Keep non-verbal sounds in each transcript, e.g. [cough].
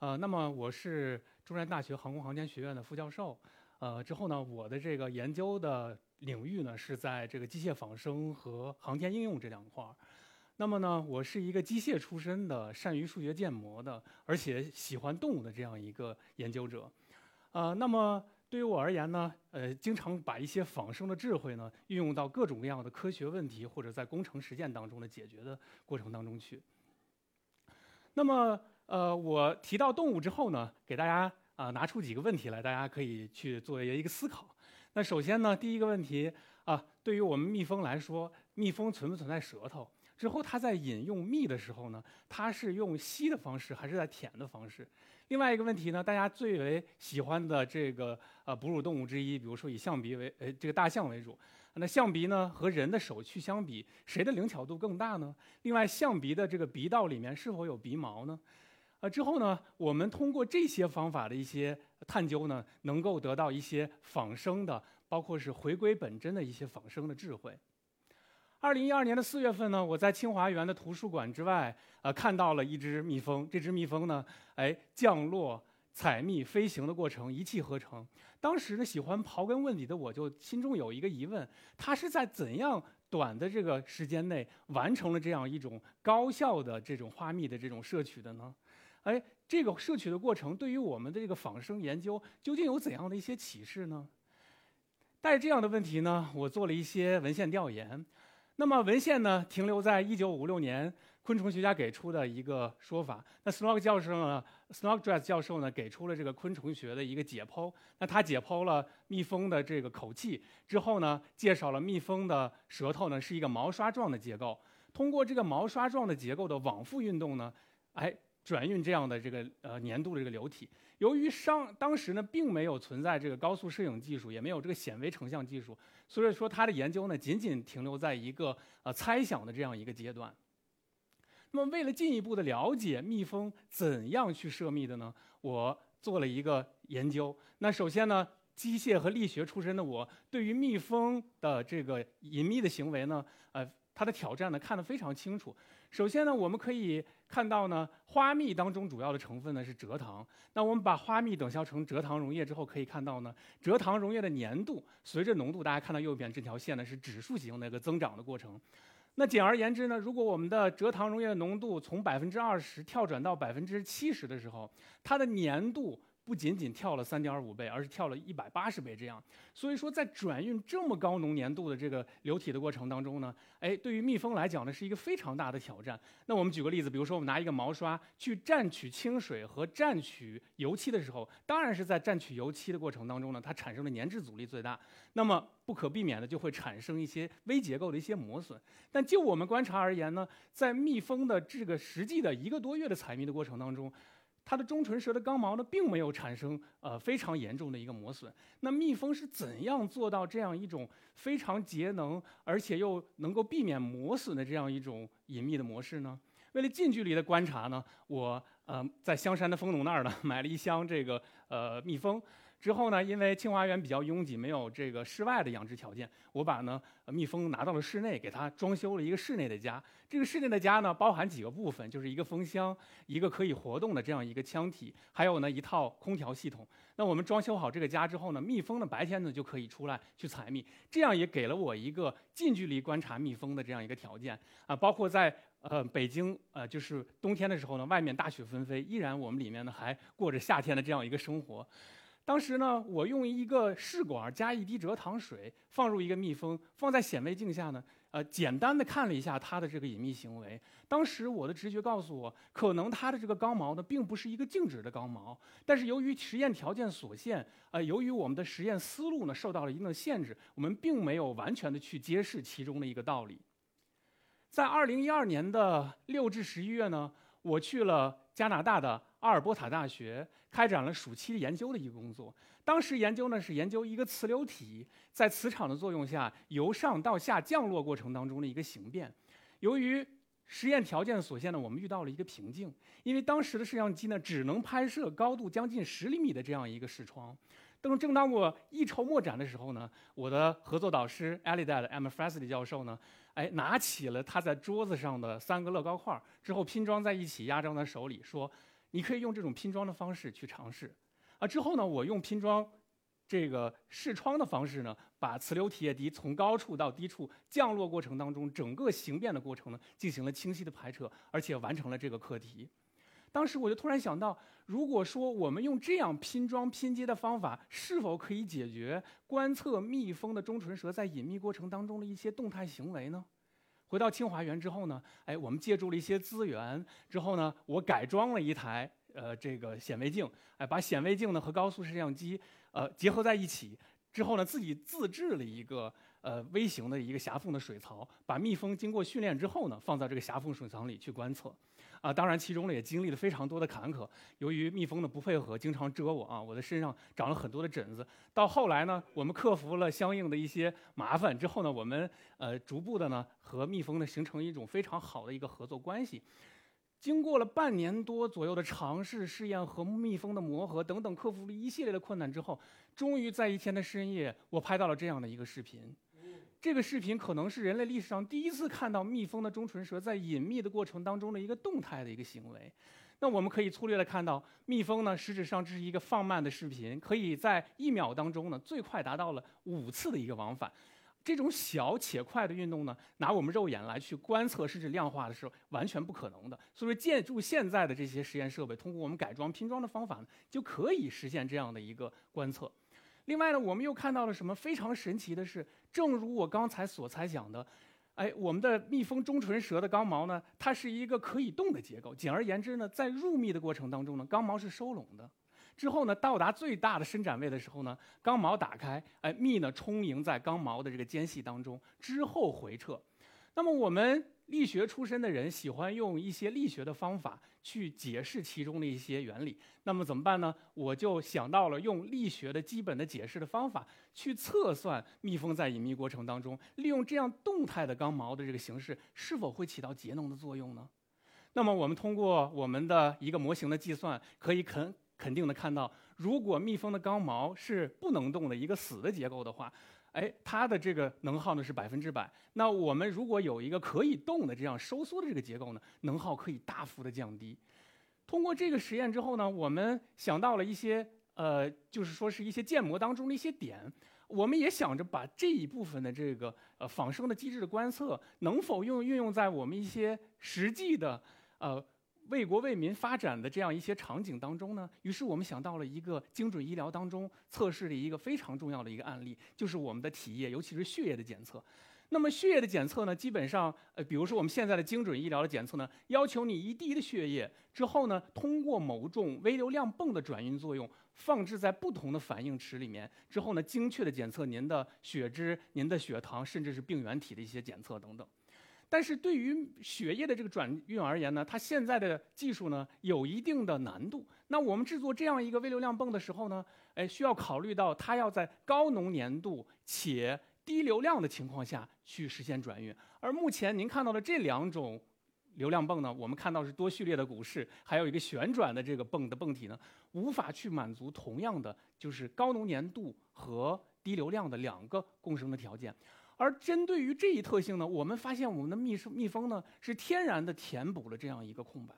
呃，那么我是中山大学航空航天学院的副教授。呃，之后呢，我的这个研究的领域呢是在这个机械仿生和航天应用这两块儿。那么呢，我是一个机械出身的，善于数学建模的，而且喜欢动物的这样一个研究者。呃，那么对于我而言呢，呃，经常把一些仿生的智慧呢运用到各种各样的科学问题或者在工程实践当中的解决的过程当中去。那么。呃，我提到动物之后呢，给大家啊拿出几个问题来，大家可以去做一个思考。那首先呢，第一个问题啊，对于我们蜜蜂来说，蜜蜂存不存在舌头？之后它在饮用蜜的时候呢，它是用吸的方式还是在舔的方式？另外一个问题呢，大家最为喜欢的这个呃哺乳动物之一，比如说以象鼻为呃这个大象为主。那象鼻呢和人的手去相比，谁的灵巧度更大呢？另外，象鼻的这个鼻道里面是否有鼻毛呢？啊，之后呢，我们通过这些方法的一些探究呢，能够得到一些仿生的，包括是回归本真的一些仿生的智慧。二零一二年的四月份呢，我在清华园的图书馆之外，呃，看到了一只蜜蜂。这只蜜蜂呢，哎，降落、采蜜、飞行的过程一气呵成。当时呢，喜欢刨根问底的我就心中有一个疑问：它是在怎样短的这个时间内完成了这样一种高效的这种花蜜的这种摄取的呢？哎，这个摄取的过程对于我们的这个仿生研究究竟有怎样的一些启示呢？带着这样的问题呢，我做了一些文献调研。那么文献呢，停留在1956年昆虫学家给出的一个说法。那 Snog 教授呢，Snogdress 教授呢，给出了这个昆虫学的一个解剖。那他解剖了蜜蜂的这个口器之后呢，介绍了蜜蜂的舌头呢是一个毛刷状的结构。通过这个毛刷状的结构的往复运动呢，哎。转运这样的这个呃粘度的这个流体，由于商当时呢并没有存在这个高速摄影技术，也没有这个显微成像技术，所以说他的研究呢仅仅停留在一个呃猜想的这样一个阶段。那么为了进一步的了解蜜蜂怎样去设密的呢，我做了一个研究。那首先呢，机械和力学出身的我，对于蜜蜂的这个隐秘的行为呢，呃，它的挑战呢看得非常清楚。首先呢，我们可以看到呢，花蜜当中主要的成分呢是蔗糖。那我们把花蜜等效成蔗糖溶液之后，可以看到呢，蔗糖溶液的粘度随着浓度，大家看到右边这条线呢是指数型的一个增长的过程。那简而言之呢，如果我们的蔗糖溶液的浓度从百分之二十跳转到百分之七十的时候，它的粘度。不仅仅跳了三点五倍，而是跳了一百八十倍这样。所以说，在转运这么高浓粘度的这个流体的过程当中呢，哎，对于蜜蜂来讲呢，是一个非常大的挑战。那我们举个例子，比如说我们拿一个毛刷去蘸取清水和蘸取油漆的时候，当然是在蘸取油漆的过程当中呢，它产生的粘滞阻力最大，那么不可避免的就会产生一些微结构的一些磨损。但就我们观察而言呢，在蜜蜂的这个实际的一个多月的采蜜的过程当中，它的中唇舌的刚毛呢，并没有产生呃非常严重的一个磨损。那蜜蜂是怎样做到这样一种非常节能，而且又能够避免磨损的这样一种隐秘的模式呢？为了近距离的观察呢，我呃在香山的蜂农那儿呢 [laughs] 买了一箱这个呃蜜蜂。之后呢，因为清华园比较拥挤，没有这个室外的养殖条件，我把呢蜜蜂拿到了室内，给它装修了一个室内的家。这个室内的家呢，包含几个部分，就是一个蜂箱，一个可以活动的这样一个腔体，还有呢一套空调系统。那我们装修好这个家之后呢，蜜蜂呢白天呢就可以出来去采蜜，这样也给了我一个近距离观察蜜蜂的这样一个条件啊。包括在呃北京呃就是冬天的时候呢，外面大雪纷飞，依然我们里面呢还过着夏天的这样一个生活。当时呢，我用一个试管加一滴蔗糖水，放入一个蜜蜂，放在显微镜下呢，呃，简单的看了一下它的这个隐秘行为。当时我的直觉告诉我，可能它的这个刚毛呢，并不是一个静止的刚毛，但是由于实验条件所限，呃，由于我们的实验思路呢受到了一定的限制，我们并没有完全的去揭示其中的一个道理。在二零一二年的六至十一月呢，我去了加拿大的。阿尔伯塔大学开展了暑期研究的一个工作。当时研究呢是研究一个磁流体在磁场的作用下由上到下降落过程当中的一个形变。由于实验条件所限呢，我们遇到了一个瓶颈，因为当时的摄像机呢只能拍摄高度将近十厘米的这样一个视窗。等正当我一筹莫展的时候呢，我的合作导师 Alida 的 Emma f r e s l e y 教授呢，哎，拿起了他在桌子上的三个乐高块之后拼装在一起，压在手里说。你可以用这种拼装的方式去尝试。啊，之后呢，我用拼装这个视窗的方式呢，把磁流体液滴从高处到低处降落过程当中，整个形变的过程呢，进行了清晰的排斥，而且完成了这个课题。当时我就突然想到，如果说我们用这样拼装拼接的方法，是否可以解决观测蜜蜂的中唇舌在隐秘过程当中的一些动态行为呢？回到清华园之后呢，哎，我们借助了一些资源之后呢，我改装了一台呃这个显微镜，哎，把显微镜呢和高速摄像机呃结合在一起之后呢，自己自制了一个呃微型的一个狭缝的水槽，把蜜蜂经过训练之后呢，放到这个狭缝水槽里去观测。啊，当然其中呢也经历了非常多的坎坷。由于蜜蜂的不配合，经常蛰我啊，我的身上长了很多的疹子。到后来呢，我们克服了相应的一些麻烦之后呢，我们呃逐步的呢和蜜蜂呢形成一种非常好的一个合作关系。经过了半年多左右的尝试试验和蜜蜂的磨合等等，克服了一系列的困难之后，终于在一天的深夜，我拍到了这样的一个视频。这个视频可能是人类历史上第一次看到蜜蜂的中唇舌在隐秘的过程当中的一个动态的一个行为。那我们可以粗略的看到，蜜蜂呢，实质上这是一个放慢的视频，可以在一秒当中呢，最快达到了五次的一个往返。这种小且快的运动呢，拿我们肉眼来去观测甚至量化的时候，完全不可能的。所以说，借助现在的这些实验设备，通过我们改装拼装的方法呢，就可以实现这样的一个观测。另外呢，我们又看到了什么非常神奇的是，正如我刚才所猜想的，哎，我们的蜜蜂中唇舌的刚毛呢，它是一个可以动的结构。简而言之呢，在入蜜的过程当中呢，刚毛是收拢的，之后呢，到达最大的伸展位的时候呢，刚毛打开，哎，蜜呢充盈在刚毛的这个间隙当中，之后回撤。那么我们。力学出身的人喜欢用一些力学的方法去解释其中的一些原理，那么怎么办呢？我就想到了用力学的基本的解释的方法去测算蜜蜂在隐秘过程当中利用这样动态的刚毛的这个形式是否会起到节能的作用呢？那么我们通过我们的一个模型的计算，可以肯肯定的看到，如果蜜蜂的刚毛是不能动的一个死的结构的话。哎，它的这个能耗呢是百分之百。那我们如果有一个可以动的这样收缩的这个结构呢，能耗可以大幅的降低。通过这个实验之后呢，我们想到了一些呃，就是说是一些建模当中的一些点。我们也想着把这一部分的这个呃仿生的机制的观测，能否用运用在我们一些实际的呃。为国为民发展的这样一些场景当中呢，于是我们想到了一个精准医疗当中测试的一个非常重要的一个案例，就是我们的体液，尤其是血液的检测。那么血液的检测呢，基本上，呃，比如说我们现在的精准医疗的检测呢，要求你一滴的血液之后呢，通过某种微流量泵的转运作用，放置在不同的反应池里面，之后呢，精确的检测您的血脂、您的血糖，甚至是病原体的一些检测等等。但是对于血液的这个转运而言呢，它现在的技术呢有一定的难度。那我们制作这样一个微流量泵的时候呢，哎，需要考虑到它要在高浓粘度且低流量的情况下去实现转运。而目前您看到的这两种流量泵呢，我们看到是多序列的鼓式，还有一个旋转的这个泵的泵体呢，无法去满足同样的就是高浓粘度和低流量的两个共生的条件。而针对于这一特性呢，我们发现我们的蜜蜂蜜蜂呢是天然的填补了这样一个空白，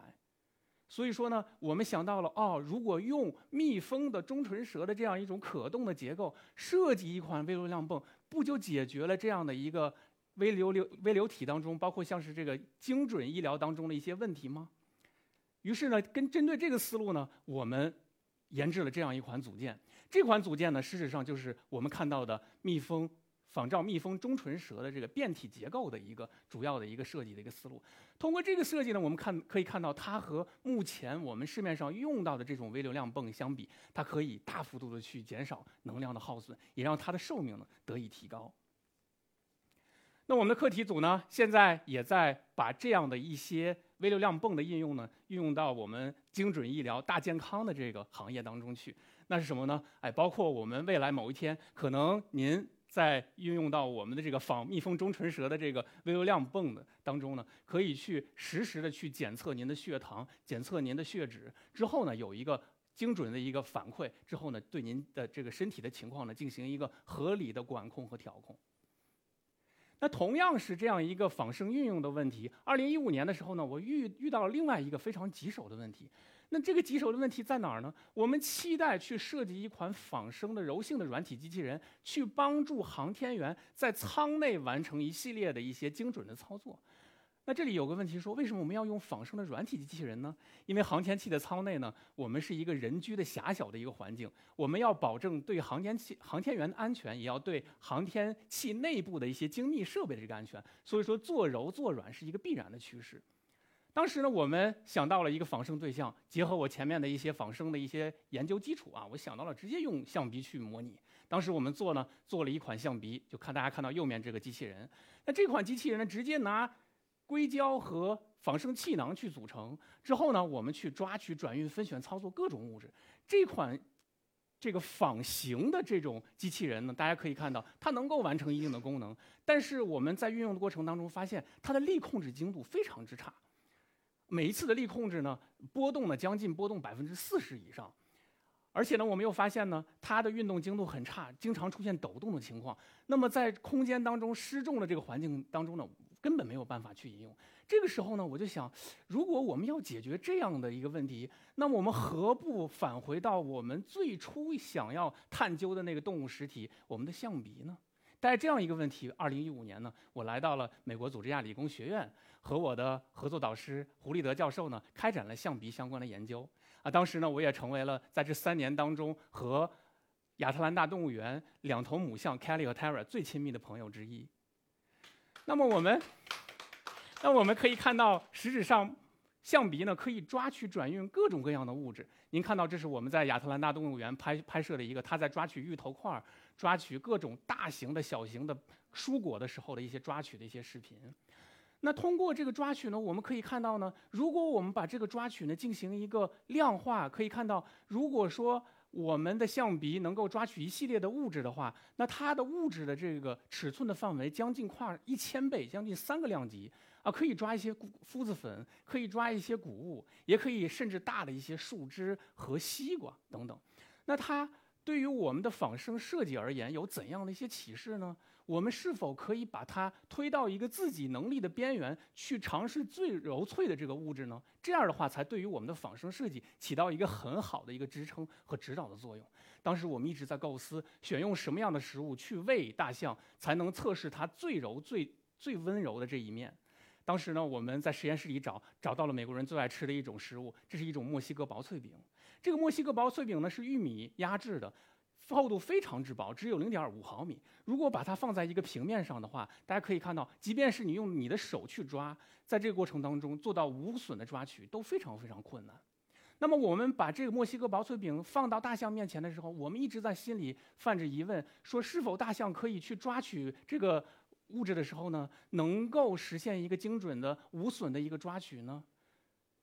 所以说呢，我们想到了哦，如果用蜜蜂的中唇舌的这样一种可动的结构设计一款微流量泵，不就解决了这样的一个微流流微流体当中，包括像是这个精准医疗当中的一些问题吗？于是呢，跟针对这个思路呢，我们研制了这样一款组件。这款组件呢，事实上就是我们看到的蜜蜂。仿照蜜蜂中唇舌的这个变体结构的一个主要的一个设计的一个思路，通过这个设计呢，我们看可以看到它和目前我们市面上用到的这种微流量泵相比，它可以大幅度的去减少能量的耗损，也让它的寿命呢得以提高。那我们的课题组呢，现在也在把这样的一些微流量泵的应用呢，运用到我们精准医疗大健康的这个行业当中去。那是什么呢？哎，包括我们未来某一天可能您。在运用到我们的这个仿蜜蜂中唇舌的这个微流量泵的当中呢，可以去实时的去检测您的血糖，检测您的血脂，之后呢有一个精准的一个反馈，之后呢对您的这个身体的情况呢进行一个合理的管控和调控。那同样是这样一个仿生运用的问题，二零一五年的时候呢，我遇遇到了另外一个非常棘手的问题。那这个棘手的问题在哪儿呢？我们期待去设计一款仿生的柔性的软体机器人，去帮助航天员在舱内完成一系列的一些精准的操作。那这里有个问题说，为什么我们要用仿生的软体机器人呢？因为航天器的舱内呢，我们是一个人居的狭小的一个环境，我们要保证对航天器、航天员的安全，也要对航天器内部的一些精密设备的这个安全。所以说，做柔做软是一个必然的趋势。当时呢，我们想到了一个仿生对象，结合我前面的一些仿生的一些研究基础啊，我想到了直接用象鼻去模拟。当时我们做呢，做了一款象鼻，就看大家看到右面这个机器人。那这款机器人呢，直接拿硅胶和仿生气囊去组成，之后呢，我们去抓取、转运、分选、操作各种物质。这款这个仿形的这种机器人呢，大家可以看到，它能够完成一定的功能，但是我们在运用的过程当中发现，它的力控制精度非常之差。每一次的力控制呢，波动呢将近波动百分之四十以上，而且呢，我们又发现呢，它的运动精度很差，经常出现抖动的情况。那么在空间当中失重的这个环境当中呢，根本没有办法去引用。这个时候呢，我就想，如果我们要解决这样的一个问题，那么我们何不返回到我们最初想要探究的那个动物实体——我们的象鼻呢？带着这样一个问题，二零一五年呢，我来到了美国佐治亚理工学院。和我的合作导师胡立德教授呢，开展了象鼻相关的研究。啊，当时呢，我也成为了在这三年当中和亚特兰大动物园两头母象 Kelly 和 Tara 最亲密的朋友之一。那么我们，那我们可以看到，实质上，象鼻呢可以抓取、转运各种各样的物质。您看到，这是我们在亚特兰大动物园拍拍摄的一个，它在抓取芋头块儿、抓取各种大型的小型的蔬果的时候的一些抓取的一些视频。那通过这个抓取呢，我们可以看到呢，如果我们把这个抓取呢进行一个量化，可以看到，如果说我们的象鼻能够抓取一系列的物质的话，那它的物质的这个尺寸的范围将近跨一千倍，将近三个量级啊，可以抓一些谷麸子粉，可以抓一些谷物，也可以甚至大的一些树枝和西瓜等等。那它对于我们的仿生设计而言，有怎样的一些启示呢？我们是否可以把它推到一个自己能力的边缘，去尝试最柔脆的这个物质呢？这样的话，才对于我们的仿生设计起到一个很好的一个支撑和指导的作用。当时我们一直在构思，选用什么样的食物去喂大象，才能测试它最柔、最最温柔的这一面。当时呢，我们在实验室里找，找到了美国人最爱吃的一种食物，这是一种墨西哥薄脆饼。这个墨西哥薄脆饼呢，是玉米压制的。厚度非常之薄，只有零点五毫米。如果把它放在一个平面上的话，大家可以看到，即便是你用你的手去抓，在这个过程当中做到无损的抓取都非常非常困难。那么我们把这个墨西哥薄脆饼放到大象面前的时候，我们一直在心里泛着疑问：说是否大象可以去抓取这个物质的时候呢，能够实现一个精准的无损的一个抓取呢？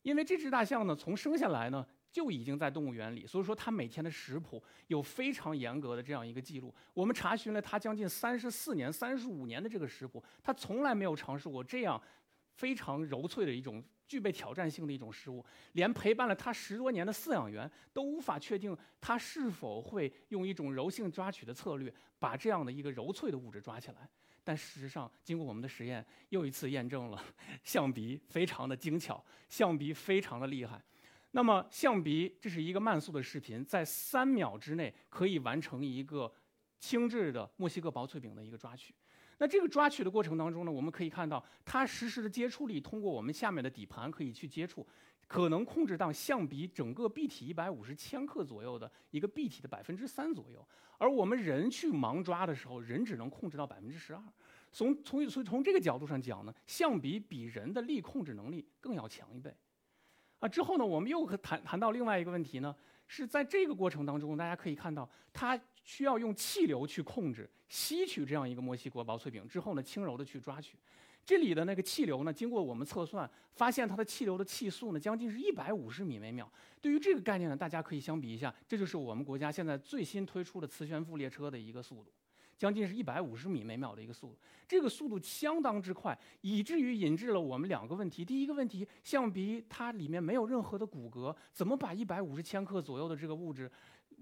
因为这只大象呢，从生下来呢。就已经在动物园里，所以说它每天的食谱有非常严格的这样一个记录。我们查询了它将近三十四年、三十五年的这个食谱，它从来没有尝试过这样非常柔脆的一种具备挑战性的一种食物。连陪伴了它十多年的饲养员都无法确定它是否会用一种柔性抓取的策略把这样的一个柔脆的物质抓起来。但事实上，经过我们的实验，又一次验证了 [laughs] 象鼻非常的精巧，象鼻非常的厉害。那么象鼻，这是一个慢速的视频，在三秒之内可以完成一个轻质的墨西哥薄脆饼的一个抓取。那这个抓取的过程当中呢，我们可以看到它实时的接触力，通过我们下面的底盘可以去接触，可能控制到象鼻整个臂体一百五十千克左右的一个臂体的百分之三左右。而我们人去盲抓的时候，人只能控制到百分之十二。从从所以从这个角度上讲呢，象鼻比人的力控制能力更要强一倍。啊，之后呢，我们又谈谈到另外一个问题呢，是在这个过程当中，大家可以看到，它需要用气流去控制吸取这样一个墨西哥薄脆饼之后呢，轻柔的去抓取。这里的那个气流呢，经过我们测算，发现它的气流的气速呢，将近是一百五十米每秒。对于这个概念呢，大家可以相比一下，这就是我们国家现在最新推出的磁悬浮列车的一个速度。将近是一百五十米每秒的一个速度，这个速度相当之快，以至于引致了我们两个问题。第一个问题，象鼻它里面没有任何的骨骼，怎么把一百五十千克左右的这个物质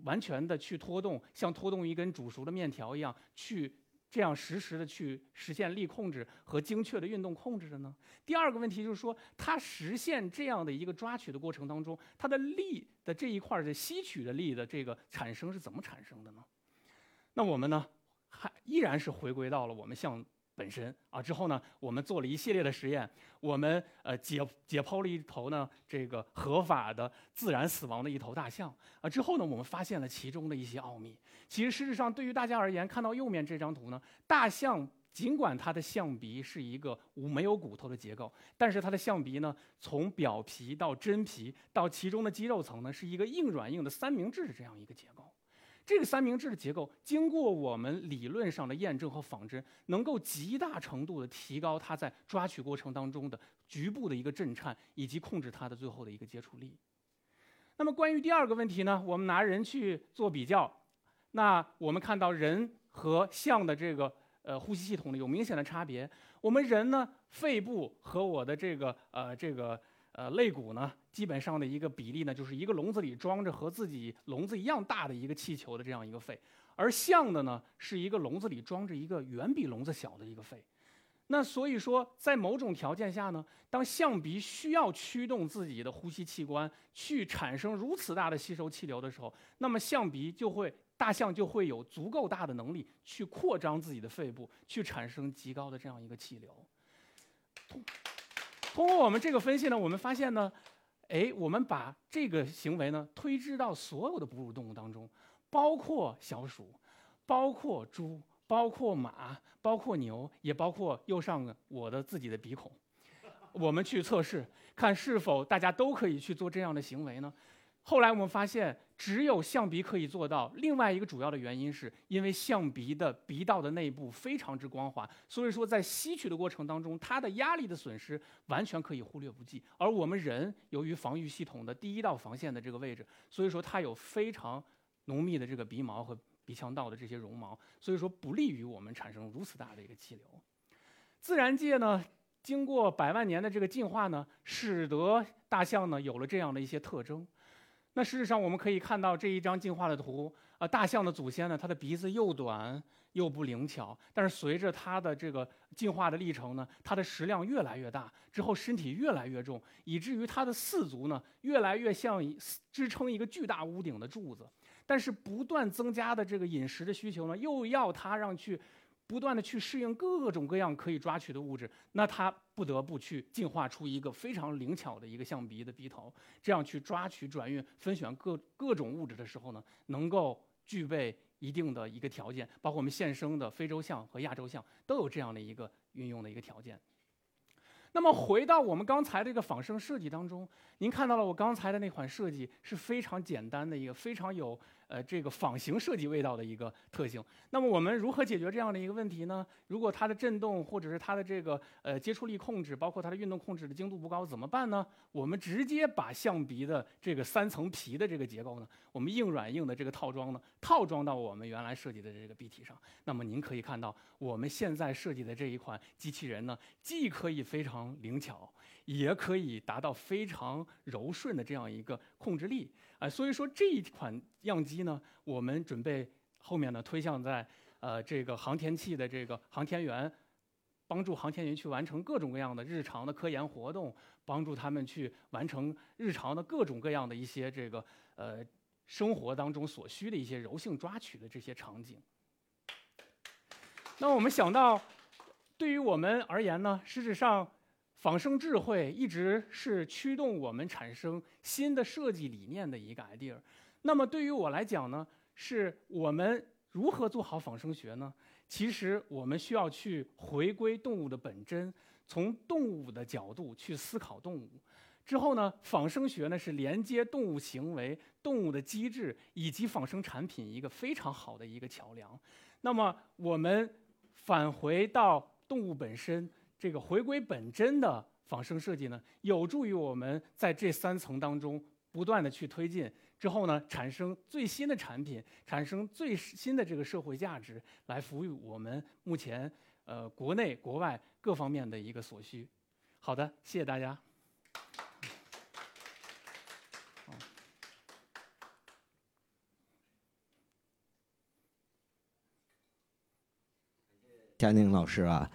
完全的去拖动，像拖动一根煮熟的面条一样去这样实时的去实现力控制和精确的运动控制的呢？第二个问题就是说，它实现这样的一个抓取的过程当中，它的力的这一块的吸取的力的这个产生是怎么产生的呢？那我们呢，还依然是回归到了我们像。本身啊，之后呢，我们做了一系列的实验，我们呃解解剖了一头呢这个合法的自然死亡的一头大象啊，之后呢，我们发现了其中的一些奥秘。其实事实上，对于大家而言，看到右面这张图呢，大象尽管它的象鼻是一个无没有骨头的结构，但是它的象鼻呢，从表皮到真皮到其中的肌肉层呢，是一个硬软硬的三明治的这样一个结构。这个三明治的结构，经过我们理论上的验证和仿真，能够极大程度的提高它在抓取过程当中的局部的一个震颤，以及控制它的最后的一个接触力。那么关于第二个问题呢，我们拿人去做比较，那我们看到人和象的这个呃呼吸系统呢有明显的差别。我们人呢，肺部和我的这个呃这个。呃，肋骨呢，基本上的一个比例呢，就是一个笼子里装着和自己笼子一样大的一个气球的这样一个肺，而象的呢，是一个笼子里装着一个远比笼子小的一个肺。那所以说，在某种条件下呢，当象鼻需要驱动自己的呼吸器官去产生如此大的吸收气流的时候，那么象鼻就会，大象就会有足够大的能力去扩张自己的肺部，去产生极高的这样一个气流。通过我们这个分析呢，我们发现呢，哎，我们把这个行为呢推知到所有的哺乳动物当中，包括小鼠，包括猪，包括马，包括牛，也包括右上我的自己的鼻孔，我们去测试，看是否大家都可以去做这样的行为呢？后来我们发现。只有象鼻可以做到。另外一个主要的原因是因为象鼻的鼻道的内部非常之光滑，所以说在吸取的过程当中，它的压力的损失完全可以忽略不计。而我们人由于防御系统的第一道防线的这个位置，所以说它有非常浓密的这个鼻毛和鼻腔道的这些绒毛，所以说不利于我们产生如此大的一个气流。自然界呢，经过百万年的这个进化呢，使得大象呢有了这样的一些特征。那事实上，我们可以看到这一张进化的图啊，大象的祖先呢，它的鼻子又短又不灵巧，但是随着它的这个进化的历程呢，它的食量越来越大，之后身体越来越重，以至于它的四足呢，越来越像支撑一个巨大屋顶的柱子。但是不断增加的这个饮食的需求呢，又要它让去。不断的去适应各种各样可以抓取的物质，那它不得不去进化出一个非常灵巧的一个象鼻的鼻头，这样去抓取、转运、分选各各种物质的时候呢，能够具备一定的一个条件，包括我们现生的非洲象和亚洲象都有这样的一个运用的一个条件。那么回到我们刚才这个仿生设计当中，您看到了我刚才的那款设计是非常简单的一个非常有。呃，这个仿形设计味道的一个特性。那么我们如何解决这样的一个问题呢？如果它的振动或者是它的这个呃接触力控制，包括它的运动控制的精度不高，怎么办呢？我们直接把象鼻的这个三层皮的这个结构呢，我们硬软硬的这个套装呢，套装到我们原来设计的这个臂体上。那么您可以看到，我们现在设计的这一款机器人呢，既可以非常灵巧，也可以达到非常柔顺的这样一个控制力。啊，所以说这一款样机呢，我们准备后面呢推向在呃这个航天器的这个航天员，帮助航天员去完成各种各样的日常的科研活动，帮助他们去完成日常的各种各样的一些这个呃生活当中所需的一些柔性抓取的这些场景。那我们想到，对于我们而言呢，事实上。仿生智慧一直是驱动我们产生新的设计理念的一个 idea。那么对于我来讲呢，是我们如何做好仿生学呢？其实我们需要去回归动物的本真，从动物的角度去思考动物。之后呢，仿生学呢是连接动物行为、动物的机制以及仿生产品一个非常好的一个桥梁。那么我们返回到动物本身。这个回归本真的仿生设计呢，有助于我们在这三层当中不断的去推进，之后呢，产生最新的产品，产生最新的这个社会价值，来服务我们目前呃国内国外各方面的一个所需。好的，谢谢大家。佳宁老师啊，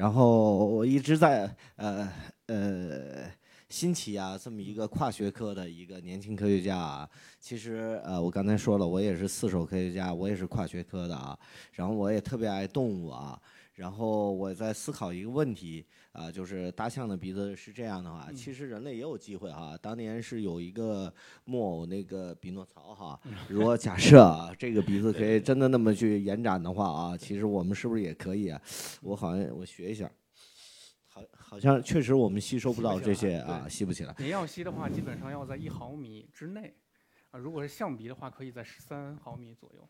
然后我一直在呃呃新奇啊这么一个跨学科的一个年轻科学家啊，其实呃我刚才说了，我也是四手科学家，我也是跨学科的啊，然后我也特别爱动物啊，然后我在思考一个问题。啊，就是大象的鼻子是这样的话，其实人类也有机会哈。当年是有一个木偶那个匹诺曹哈，如果假设啊，这个鼻子可以真的那么去延展的话啊，其实我们是不是也可以啊？我好像我学一下，好，好像确实我们吸收不到这些啊，吸不起来。你要吸的话，基本上要在一毫米之内啊。如果是象鼻的话，可以在十三毫米左右。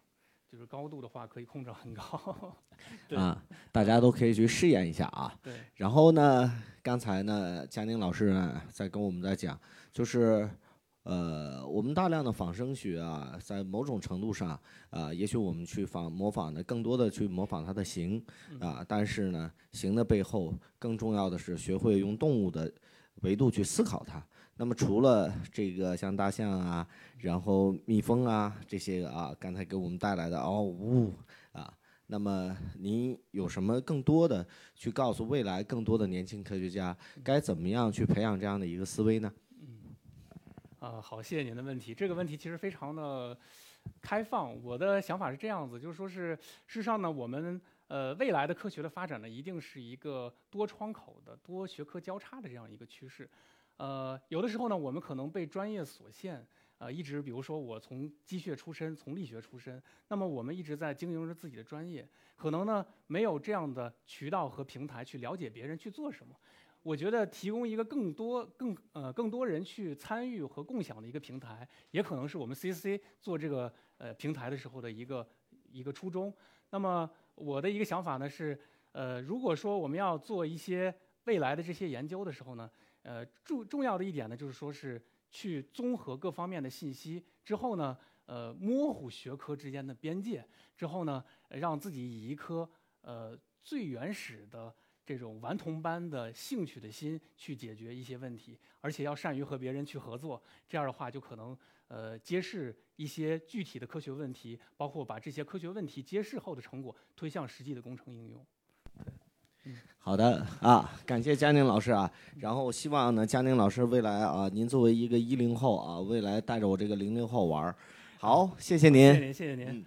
就是高度的话，可以控制很高。[laughs] 啊，大家都可以去试验一下啊。对。然后呢，刚才呢，佳宁老师呢在跟我们在讲，就是，呃，我们大量的仿生学啊，在某种程度上啊，也许我们去仿模仿的更多的去模仿它的形啊，但是呢，形的背后更重要的是学会用动物的维度去思考它。那么除了这个像大象啊，然后蜜蜂啊这些啊，刚才给我们带来的哦呜啊，那么您有什么更多的去告诉未来更多的年轻科学家该怎么样去培养这样的一个思维呢？嗯，啊好，谢谢您的问题。这个问题其实非常的开放。我的想法是这样子，就是说是事实上呢，我们呃未来的科学的发展呢，一定是一个多窗口的、多学科交叉的这样一个趋势。呃，有的时候呢，我们可能被专业所限，呃，一直比如说我从机械出身，从力学出身，那么我们一直在经营着自己的专业，可能呢没有这样的渠道和平台去了解别人去做什么。我觉得提供一个更多、更呃更多人去参与和共享的一个平台，也可能是我们 CC 做这个呃平台的时候的一个一个初衷。那么我的一个想法呢是，呃，如果说我们要做一些未来的这些研究的时候呢。呃，重重要的一点呢，就是说是去综合各方面的信息之后呢，呃，模糊学科之间的边界之后呢，让自己以一颗呃最原始的这种顽童般的兴趣的心去解决一些问题，而且要善于和别人去合作，这样的话就可能呃揭示一些具体的科学问题，包括把这些科学问题揭示后的成果推向实际的工程应用。好的啊，感谢佳宁老师啊，然后希望呢，佳宁老师未来啊，您作为一个一零后啊，未来带着我这个零零后玩儿，好，谢谢您，谢谢您，谢谢您。